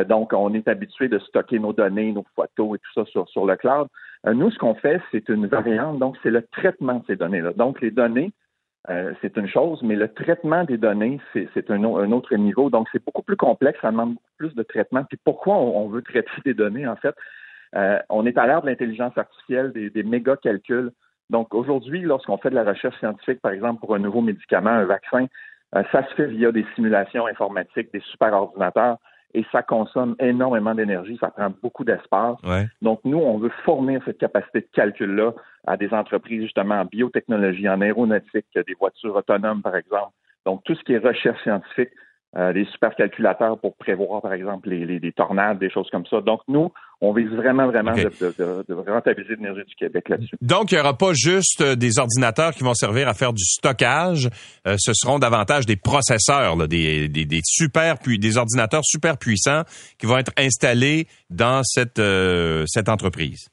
donc, on est habitué de stocker nos données, nos photos et tout ça sur, sur le cloud. Euh, nous, ce qu'on fait, c'est une variante, donc c'est le traitement de ces données-là. Donc, les données, euh, c'est une chose, mais le traitement des données, c'est un, autre niveau. Donc, c'est beaucoup plus complexe, ça demande beaucoup plus de traitement. Puis pourquoi on, veut traiter des données, en fait? Euh, on est à l'ère de l'intelligence artificielle, des, méga calculs. Donc, aujourd'hui, lorsqu'on fait de la recherche scientifique, par exemple, pour un nouveau médicament, un vaccin, ça se fait via des simulations informatiques, des superordinateurs et ça consomme énormément d'énergie, ça prend beaucoup d'espace. Donc, nous, on veut fournir cette capacité de calcul-là à des entreprises justement en biotechnologie, en aéronautique, des voitures autonomes, par exemple. Donc, tout ce qui est recherche scientifique, euh, des supercalculateurs pour prévoir, par exemple, les, tornades, des choses comme ça. Donc, nous, on vise vraiment, vraiment de, rentabiliser l'énergie du Québec là-dessus. Donc, il n'y aura pas juste euh, des ordinateurs qui vont servir à faire du stockage. Euh, ce seront davantage des processeurs, des, des, super, puis des ordinateurs super puissants qui vont être installés dans cette, cette entreprise.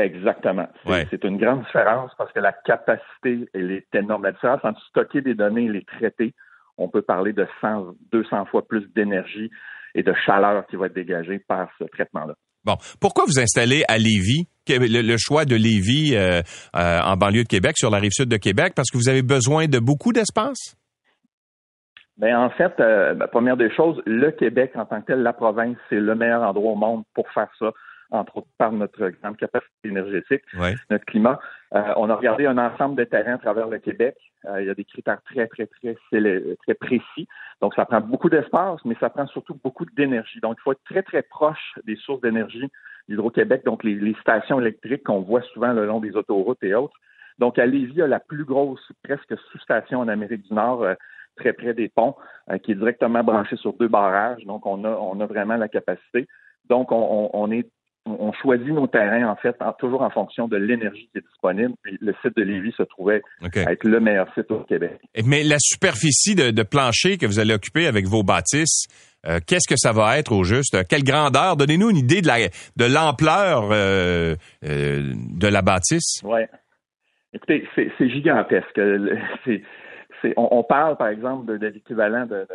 Exactement. C'est une grande différence parce que la capacité, elle est énorme. La différence entre stocker des données et les traiter, on peut parler de 100, 200 fois plus d'énergie et de chaleur qui va être dégagée par ce traitement-là. Bon, pourquoi vous installez à Lévis, le, choix de Lévis euh, euh, en banlieue de Québec, sur la rive sud de Québec, parce que vous avez besoin de beaucoup d'espace? Bien, en fait, euh, la première des choses, le Québec en tant que tel, la province, c'est le meilleur endroit au monde pour faire ça entre autres par notre grande capacité énergétique, notre climat. On a regardé un ensemble de terrains à travers le Québec. Euh, il y a des critères très, très, très, très précis. Donc, ça prend beaucoup d'espace, mais ça prend surtout beaucoup d'énergie. Donc, il faut être très, très proche des sources d'énergie d'Hydro-Québec, donc les, stations électriques qu'on voit souvent le long des autoroutes et autres. Donc, à Lévis, il y a la plus grosse, presque sous-station en Amérique du Nord, euh, très près des ponts, qui est directement branchée sur deux barrages. Donc, on a, on a vraiment la capacité. Donc, on, on est on choisit nos terrains, en fait, toujours en fonction de l'énergie qui est disponible. Puis le site de Lévis se trouvait être le meilleur site au Québec. Mais la superficie de, plancher que vous allez occuper avec vos bâtisses, euh, qu'est-ce que ça va être au juste? Quelle grandeur? Donnez-nous une idée de la de l'ampleur euh, euh, de la bâtisse. Oui. Écoutez, c'est gigantesque. on, parle, par exemple, de, l'équivalent de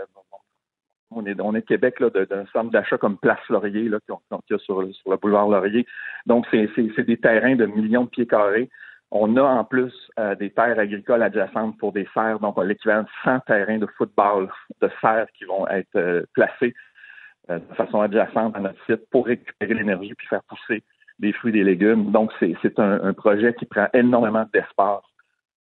on est, on est Québec d'un centre d'achat comme Place Laurier, là, qui y a sur, sur, le boulevard Laurier. Donc, c'est des terrains de millions de pieds carrés. On a en plus euh, des terres agricoles adjacentes pour des serres, donc l'équivalent de 100 terrains de football de serres qui vont être euh, placés euh, de façon adjacente à notre site pour récupérer l'énergie puis faire pousser des fruits et des légumes. Donc, c'est un, projet qui prend énormément d'espace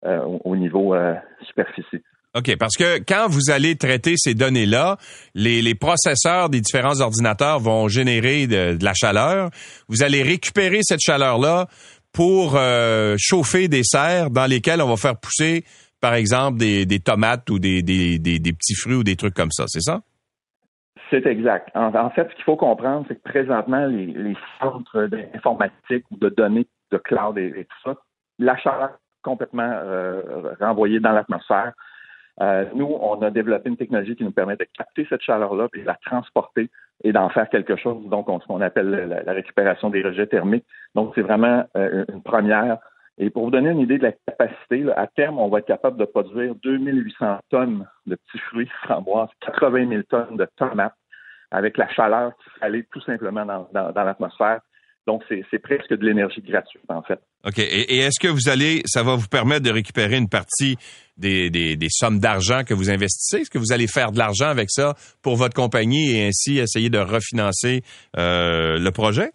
au, au, niveau superficie. OK, parce que quand vous allez traiter ces données-là, les, les, processeurs des différents ordinateurs vont générer de, la chaleur. Vous allez récupérer cette chaleur-là pour euh, chauffer des serres dans lesquelles on va faire pousser, par exemple, des, des tomates ou des, des, des, petits fruits ou des trucs comme ça, c'est ça? C'est exact. En, fait, ce qu'il faut comprendre, c'est que présentement, les, les centres d'informatique ou de données de cloud et, tout ça, la chaleur complètement euh, renvoyée dans l'atmosphère euh, nous, on a développé une technologie qui nous permet de capter cette chaleur-là et de la transporter et d'en faire quelque chose, donc ce qu'on appelle la, récupération des rejets thermiques. Donc, c'est vraiment euh, une première. Et pour vous donner une idée de la capacité, à terme, on va être capable de produire 2800 tonnes de petits fruits framboises, 80 000 tonnes de tomates avec la chaleur qui s'allait tout simplement dans, dans l'atmosphère. Donc, c'est presque de l'énergie gratuite, en fait. OK. Et, est-ce que vous allez, ça va vous permettre de récupérer une partie des, des, sommes d'argent que vous investissez? Est-ce que vous allez faire de l'argent avec ça pour votre compagnie et ainsi essayer de refinancer euh, le projet?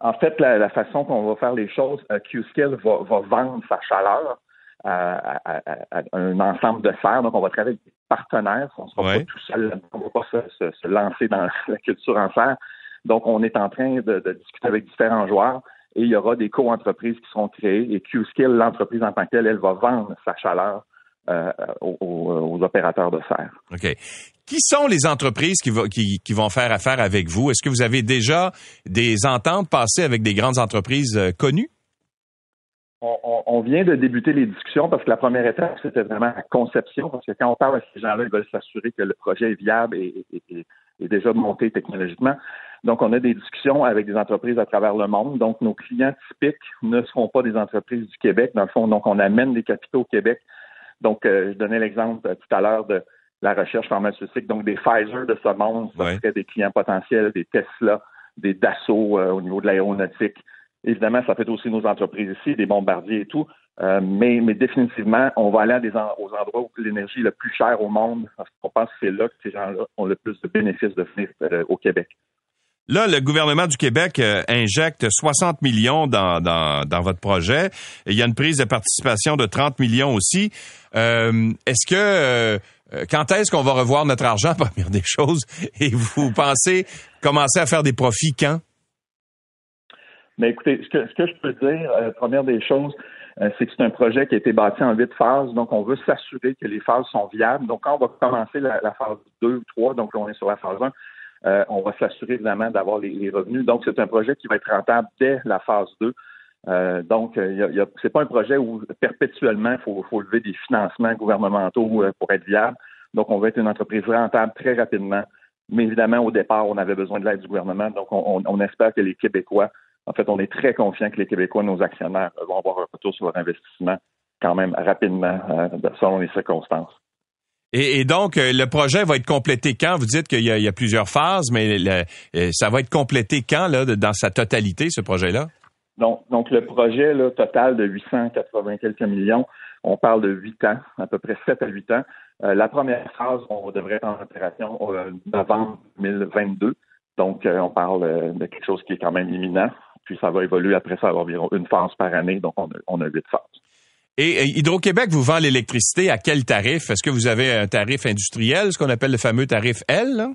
En fait, la, façon qu'on va faire les choses, euh, QScale va, va vendre sa chaleur un ensemble de serres. Donc, on va travailler avec des partenaires. On ne sera pas tout seul. On ne va pas se, lancer dans la culture en serre. Donc, on est en train de, discuter avec différents joueurs et il y aura des co-entreprises qui seront créées et Q-Skill, l'entreprise en tant que telle, elle va vendre sa chaleur euh, aux, opérateurs de serre. OK. Qui sont les entreprises qui, qui, vont faire affaire avec vous? Est-ce que vous avez déjà des ententes passées avec des grandes entreprises euh, connues? On, vient de débuter les discussions parce que la première étape, c'était vraiment la conception, parce que quand on parle à ces gens-là, ils veulent s'assurer que le projet est viable et, est déjà monté technologiquement. Donc, on a des discussions avec des entreprises à travers le monde. Donc, nos clients typiques ne seront pas des entreprises du Québec. Dans le fond, donc, on amène des capitaux au Québec. Donc, euh, je donnais l'exemple euh, tout à l'heure de la recherche pharmaceutique. Donc, des Pfizer de ce monde, ça serait des clients potentiels, des Tesla, des Dassault euh, au niveau de l'aéronautique. Évidemment, ça fait aussi nos entreprises ici, des bombardiers et tout. Euh, mais, mais, définitivement, on va aller à des aux endroits où l'énergie est le plus chère au monde, parce qu'on pense que c'est là que ces gens-là ont le plus de bénéfices de venir au Québec. Là, le gouvernement du Québec euh, injecte 60 millions dans, dans, dans, votre projet. Il y a une prise de participation de 30 millions aussi. est-ce que quand est-ce qu'on va revoir notre argent, première des choses, et vous pensez commencer à faire des profits quand? Mais écoutez, ce que, ce que je peux dire, euh, première des choses, euh, c'est que c'est un projet qui a été bâti en huit phases, donc on veut s'assurer que les phases sont viables. Donc, quand on va commencer la, phase 2 ou 3, donc là, on est sur la phase 1, euh, on va s'assurer évidemment d'avoir les, revenus. Donc, c'est un projet qui va être rentable dès la phase 2. Euh, donc, ce c'est pas un projet où perpétuellement il faut, lever des financements gouvernementaux pour être viable. Donc, on va être une entreprise rentable très rapidement. Mais évidemment, au départ, on avait besoin de l'aide du gouvernement. Donc, on espère que les Québécois en fait, on est très confiant que les Québécois, nos actionnaires, vont avoir un retour sur leur investissement quand même rapidement, euh, selon les circonstances. Et, donc, euh, le projet va être complété quand? Vous dites qu'il y, a plusieurs phases, mais euh, ça va être complété quand, là, dans sa totalité, ce projet-là? Donc, le projet là, total de 880 quelques millions, on parle de 8 ans, à peu près 7 à 8 ans. la première phase, on devrait être en opération en novembre 2022. Donc, on parle de quelque chose qui est quand même imminent puis ça va évoluer après ça, environ une phase par année, donc on a, huit phases. Et Hydro-Québec vous vend l'électricité à quel tarif? Est-ce que vous avez un tarif industriel, ce qu'on appelle le fameux tarif L?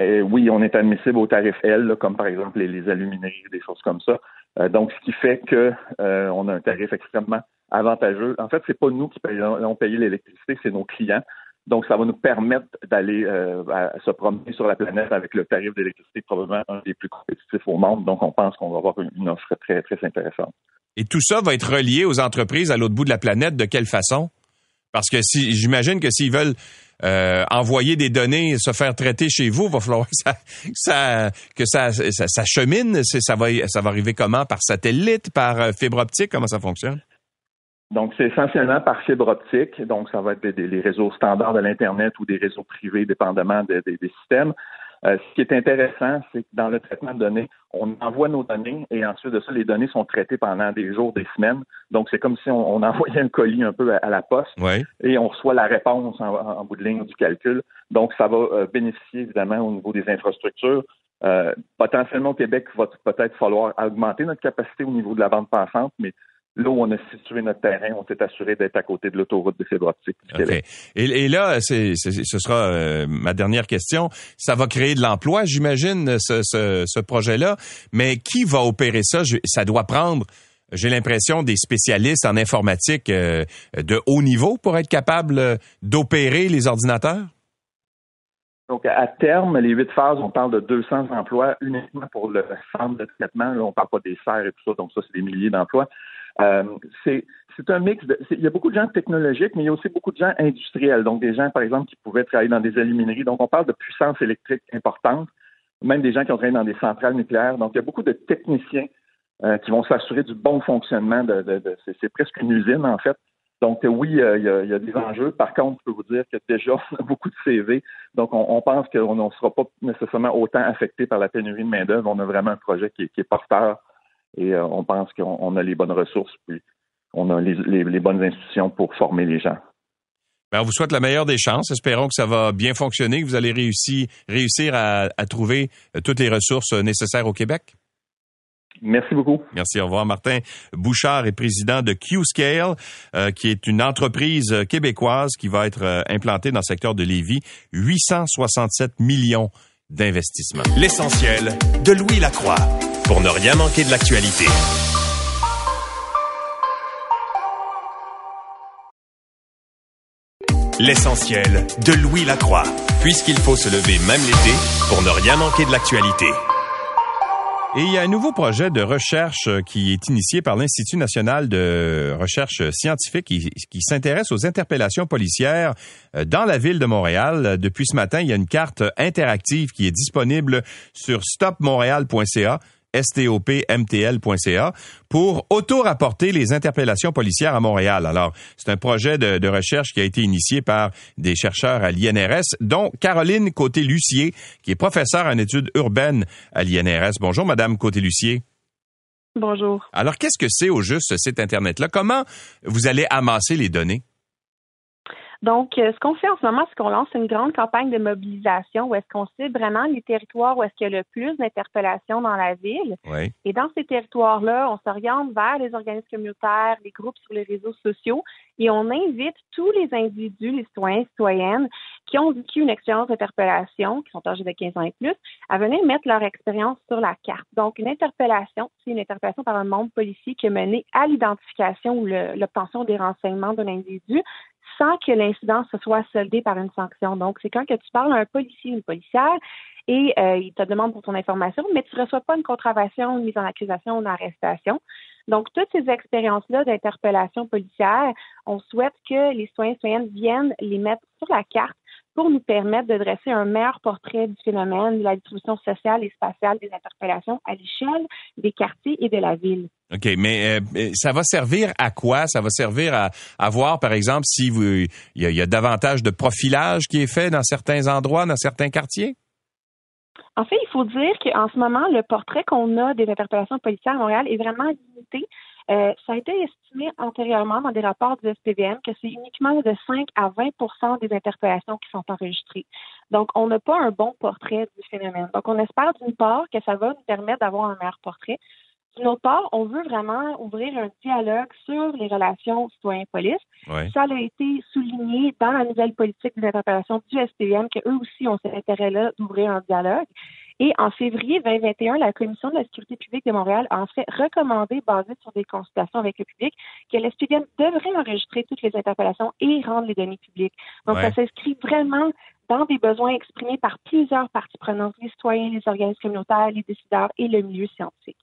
Euh, oui, on est admissible au tarif L, comme par exemple les, alumineries, des choses comme ça. Euh, donc, ce qui fait qu'on euh, a un tarif extrêmement avantageux. En fait, c'est pas nous qui payons, payé l'électricité, c'est nos clients. Donc, ça va nous permettre d'aller se promener sur la planète avec le tarif d'électricité probablement un des plus compétitifs au monde. Donc, on pense qu'on va avoir une offre très, très intéressante. Et tout ça va être relié aux entreprises à l'autre bout de la planète. De quelle façon? Parce que si j'imagine que s'ils veulent euh, envoyer des données, se faire traiter chez vous, va falloir que ça, que ça, ça, chemine. Ça va, ça va arriver comment? Par satellite, par euh, fibre optique? Comment ça fonctionne? Donc, c'est essentiellement par fibre optique. Donc, ça va être des, les réseaux standards de l'Internet ou des réseaux privés, dépendamment des systèmes. Euh, ce qui est intéressant, c'est que dans le traitement de données, on envoie nos données et ensuite de ça, les données sont traitées pendant des jours, des semaines. Donc, c'est comme si on, envoyait un colis un peu à, la poste et on reçoit la réponse en, bout de ligne du calcul. Donc, ça va euh, bénéficier évidemment au niveau des infrastructures. Euh, potentiellement au Québec, va peut-être falloir augmenter notre capacité au niveau de la vente passante, mais là où on a situé notre terrain, on s'est assuré d'être à côté de l'autoroute de fibre optique du Et, là, ce sera euh, ma dernière question. Ça va créer de l'emploi, j'imagine, ce, projet-là. Mais qui va opérer ça? ça doit prendre, j'ai l'impression, des spécialistes en informatique euh, de haut niveau pour être capable euh, d'opérer les ordinateurs? Donc, à terme, les huit phases, on parle de 200 emplois uniquement pour le centre de traitement. Là, on parle pas des serres et tout ça, donc ça, c'est des milliers d'emplois. Euh, c'est un mix. De, il y a beaucoup de gens technologiques, mais il y a aussi beaucoup de gens industriels. Donc, des gens, par exemple, qui pouvaient travailler dans des alumineries. Donc, on parle de puissance électrique importante, même des gens qui ont travaillé dans des centrales nucléaires. Donc, il y a beaucoup de techniciens euh, qui vont s'assurer du bon fonctionnement de, de, de c'est presque une usine, en fait. Donc, oui, il y, a, des enjeux. Par contre, je peux vous dire que déjà, on a beaucoup de CV. Donc, on, pense qu'on ne sera pas nécessairement autant affecté par la pénurie de main-d'œuvre. On a vraiment un projet qui, qui est porteur et euh, on pense qu'on a les bonnes ressources, puis on a les, bonnes institutions pour former les gens. Ben, on vous souhaite la meilleure des chances. Espérons que ça va bien fonctionner, que vous allez réussir, réussir à, trouver euh, toutes les ressources euh, nécessaires au Québec. Merci beaucoup. Merci. Au revoir. Martin Bouchard est président de Q-Scale, euh, qui est une entreprise québécoise qui va être euh, implantée dans le secteur de Lévis. 867 millions d'investissements. L'essentiel de Louis Lacroix pour ne rien manquer de l'actualité. L'essentiel de Louis Lacroix, puisqu'il faut se lever même l'été pour ne rien manquer de l'actualité. Et il y a un nouveau projet de recherche euh, qui est initié par l'Institut national de recherche scientifique qui, qui s'intéresse aux interpellations policières euh, dans la ville de Montréal. Depuis ce matin, il y a une carte interactive qui est disponible sur stopmontréal.ca stopmtl.ca pour auto-rapporter les interpellations policières à Montréal. Alors, c'est un projet de, recherche qui a été initié par des chercheurs à l'INRS, dont Caroline Côté-Lucier, qui est professeure en études urbaines à l'INRS. Bonjour, Madame Côté-Lucier. Bonjour. Alors, qu'est-ce que c'est au juste ce site Internet-là? Comment vous allez amasser les données? Donc, euh, ce qu'on fait en ce moment, c'est qu'on lance une grande campagne de mobilisation où est-ce qu'on cible vraiment les territoires où est-ce qu'il y a le plus d'interpellations dans la ville. Et dans ces territoires-là, on s'oriente vers les organismes communautaires, les groupes sur les réseaux sociaux et on invite tous les individus, les citoyens, citoyennes qui ont vécu une expérience d'interpellation, qui sont âgés de 15 ans et plus, à venir mettre leur expérience sur la carte. Donc, une interpellation, c'est une interpellation par un membre policier qui a mené à l'identification ou l'obtention des renseignements d'un individu sans que l'incident se soit soldé par une sanction. Donc, c'est quand que tu parles à un policier ou une policière et euh, il te demande pour ton information, mais tu ne reçois pas une contravention, une mise en accusation ou une arrestation. Donc, toutes ces expériences-là d'interpellation policière, on souhaite que les citoyens et citoyennes viennent les mettre sur la carte pour nous permettre de dresser un meilleur portrait du phénomène de la distribution sociale et spatiale des interpellations à l'échelle des quartiers et de la ville. OK, mais euh, ça va servir à quoi? Ça va servir à, à voir, par exemple, si il y, a davantage de profilage qui est fait dans certains endroits, dans certains quartiers? En fait, il faut dire qu'en ce moment, le portrait qu'on a des interpellations policières à Montréal est vraiment limité. Euh, ça a été estimé antérieurement dans des rapports du SPVM que c'est uniquement de 5 à 20% des interpellations qui sont enregistrées. Donc, on n'a pas un bon portrait du phénomène. Donc, on espère d'une part que ça va nous permettre d'avoir un meilleur portrait. D'une autre part, on veut vraiment ouvrir un dialogue sur les relations citoyens-police. Ça a été souligné dans la nouvelle politique des interpellations du SPVM qu'eux aussi ont cet intérêt-là d'ouvrir un dialogue. Et en février 2021, la Commission de la sécurité publique de Montréal a en fait recommandé, basé sur des consultations avec le public, que l'SPVM devrait enregistrer toutes les interpellations et rendre les données publiques. Donc, ça s'inscrit vraiment dans des besoins exprimés par plusieurs parties prenantes, les citoyens, les organismes communautaires, les décideurs et le milieu scientifique.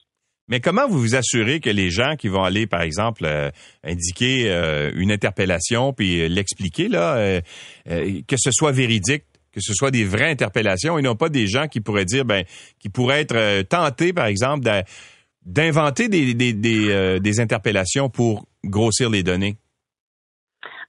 Mais comment vous vous assurez que les gens qui vont aller, par exemple, euh, indiquer euh, une interpellation puis euh, l'expliquer là, que ce soit véridique, que ce soit des vraies interpellations et non pas des gens qui pourraient dire, ben, qui pourraient être tentés, par exemple, d'inventer des, des interpellations pour grossir les données?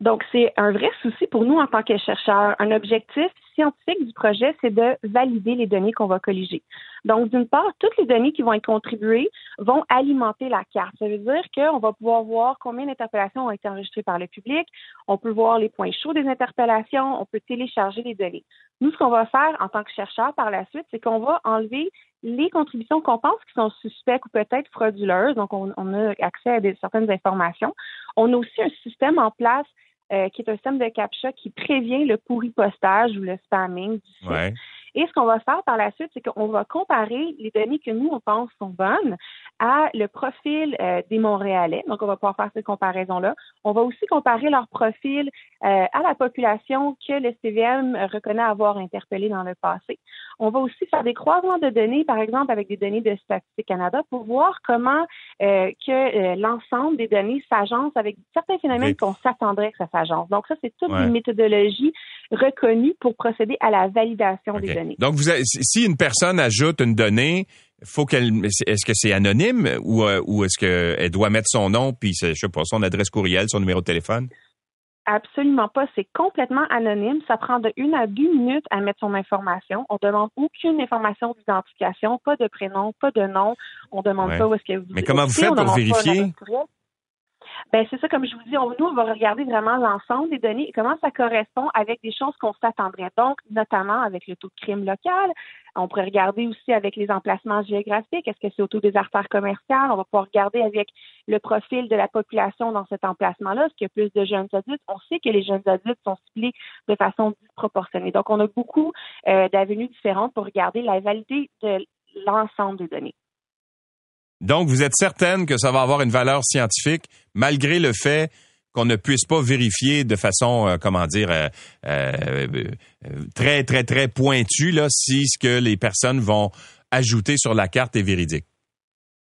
Donc, c'est un vrai souci pour nous en tant que chercheurs. Un objectif scientifique du projet, c'est de valider les données qu'on va colliger. Donc, d'une part, toutes les données qui vont être contribuées vont alimenter la carte. Ça veut dire qu'on va pouvoir voir combien d'interpellations ont été enregistrées par le public, on peut voir les points chauds des interpellations, on peut télécharger les données. Nous, ce qu'on va faire en tant que chercheurs par la suite, c'est qu'on va enlever les contributions qu'on pense qui sont suspectes ou peut-être frauduleuses. Donc, on, a accès à certaines informations. On a aussi un système en place euh, qui est un système de CAPTCHA qui prévient le pourri postage ou le spamming du site. Et ce qu'on va faire par la suite, c'est qu'on va comparer les données que nous, on pense sont bonnes à le profil euh, des Montréalais. Donc, on va pouvoir faire cette comparaison-là. On va aussi comparer leur profil euh, à la population que le CVM reconnaît avoir interpellé dans le passé. On va aussi faire des croisements de données, par exemple, avec des données de Statistique Canada pour voir comment euh, que l'ensemble des données s'agencent avec certains phénomènes qu'on s'attendrait que ça s'agence. Donc, ça, c'est toute une méthodologie reconnue pour procéder à la validation des données. Donc, vous si une personne ajoute une donnée, faut qu'elle est-ce que c'est anonyme ou, euh, ou est-ce qu'elle doit mettre son nom puis je sais pas son adresse courriel, son numéro de téléphone? Absolument pas. C'est complètement anonyme. Ça prend de une à deux minutes à mettre son information. On demande aucune information d'identification, pas de prénom, pas de nom. On demande pas où est-ce que vous. Mais comment vous faites pour vérifier? Ben c'est ça, comme je vous dis, nous, on va regarder vraiment l'ensemble des données et comment ça correspond avec des choses qu'on s'attendrait. Donc, notamment avec le taux de crime local. On pourrait regarder aussi avec les emplacements géographiques. Est-ce que c'est autour des artères commerciales? On va pouvoir regarder avec le profil de la population dans cet emplacement-là. Est-ce qu'il y a plus de jeunes adultes? On sait que les jeunes adultes sont ciblés de façon disproportionnée. Donc, on a beaucoup euh, d'avenues différentes pour regarder la validité de l'ensemble des données. Donc, vous êtes certaine que ça va avoir une valeur scientifique malgré le fait qu'on ne puisse pas vérifier de façon, euh, comment dire, euh, euh, très, très, très pointue là, si ce que les personnes vont ajouter sur la carte est véridique.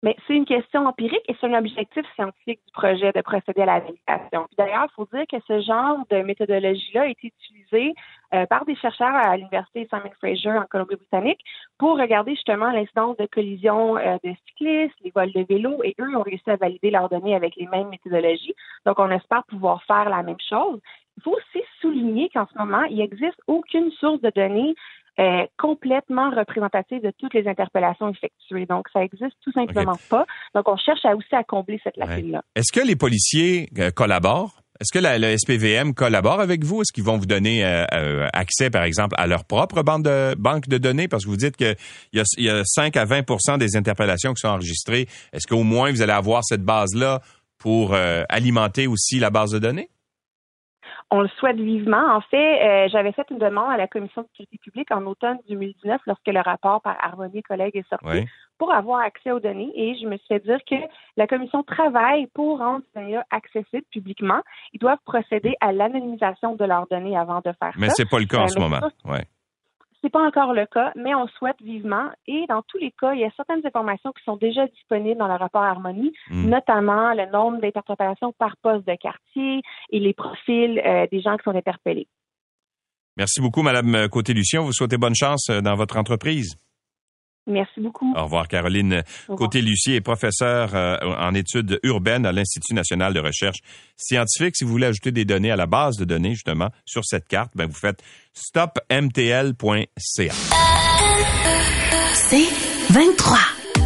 Mais c'est une question empirique et c'est un objectif scientifique du projet de procéder à la validation. D'ailleurs, il faut dire que ce genre de méthodologie-là a été utilisé euh, par des chercheurs à l'Université Simon Fraser en Colombie-Britannique pour regarder justement l'incidence de collisions euh, de cyclistes, les vols de vélo, et eux ont réussi à valider leurs données avec les mêmes méthodologies. Donc, on espère pouvoir faire la même chose. Il faut aussi souligner qu'en ce moment, il n'existe aucune source de données est complètement représentative de toutes les interpellations effectuées. Donc, ça existe tout simplement pas. Donc, on cherche à aussi à combler cette lacune-là. Est-ce que les policiers euh, collaborent? Est-ce que la, le SPVM collabore avec vous? Est-ce qu'ils vont vous donner euh, euh, accès, par exemple, à leur propre banque de, banque de données? Parce que vous dites qu'il y, a, y a 5 à 20% des interpellations qui sont enregistrées. Est-ce qu'au moins vous allez avoir cette base-là pour alimenter aussi la base de données? On le souhaite vivement. En fait, euh, j'avais fait une demande à la Commission de sécurité publique en automne 2019 lorsque le rapport par Harmonie collègues est sorti pour avoir accès aux données et je me suis fait dire que la Commission travaille pour rendre ces données accessibles publiquement. Ils doivent procéder à l'anonymisation de leurs données avant de faire ça. Mais c'est pas le cas en euh, ce moment. Ouais. C'est pas encore le cas, mais on souhaite vivement. Et dans tous les cas, il y a certaines informations qui sont déjà disponibles dans le rapport Harmonie, hmm. notamment le nombre d'interprétations par poste de quartier et les profils euh, des gens qui sont interpellés. Merci beaucoup, Madame Côté-Lucien. Vous souhaitez bonne chance euh, dans votre entreprise. Merci beaucoup. Au revoir, Caroline. Côté-Lucier est professeure euh, en études urbaines à l'Institut national de recherche scientifique. Si vous voulez ajouter des données à la base de données, justement, sur cette carte, ben, vous faites stopmtl.ca. C'est 23.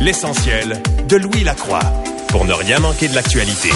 L'essentiel de Louis Lacroix pour ne rien manquer de l'actualité.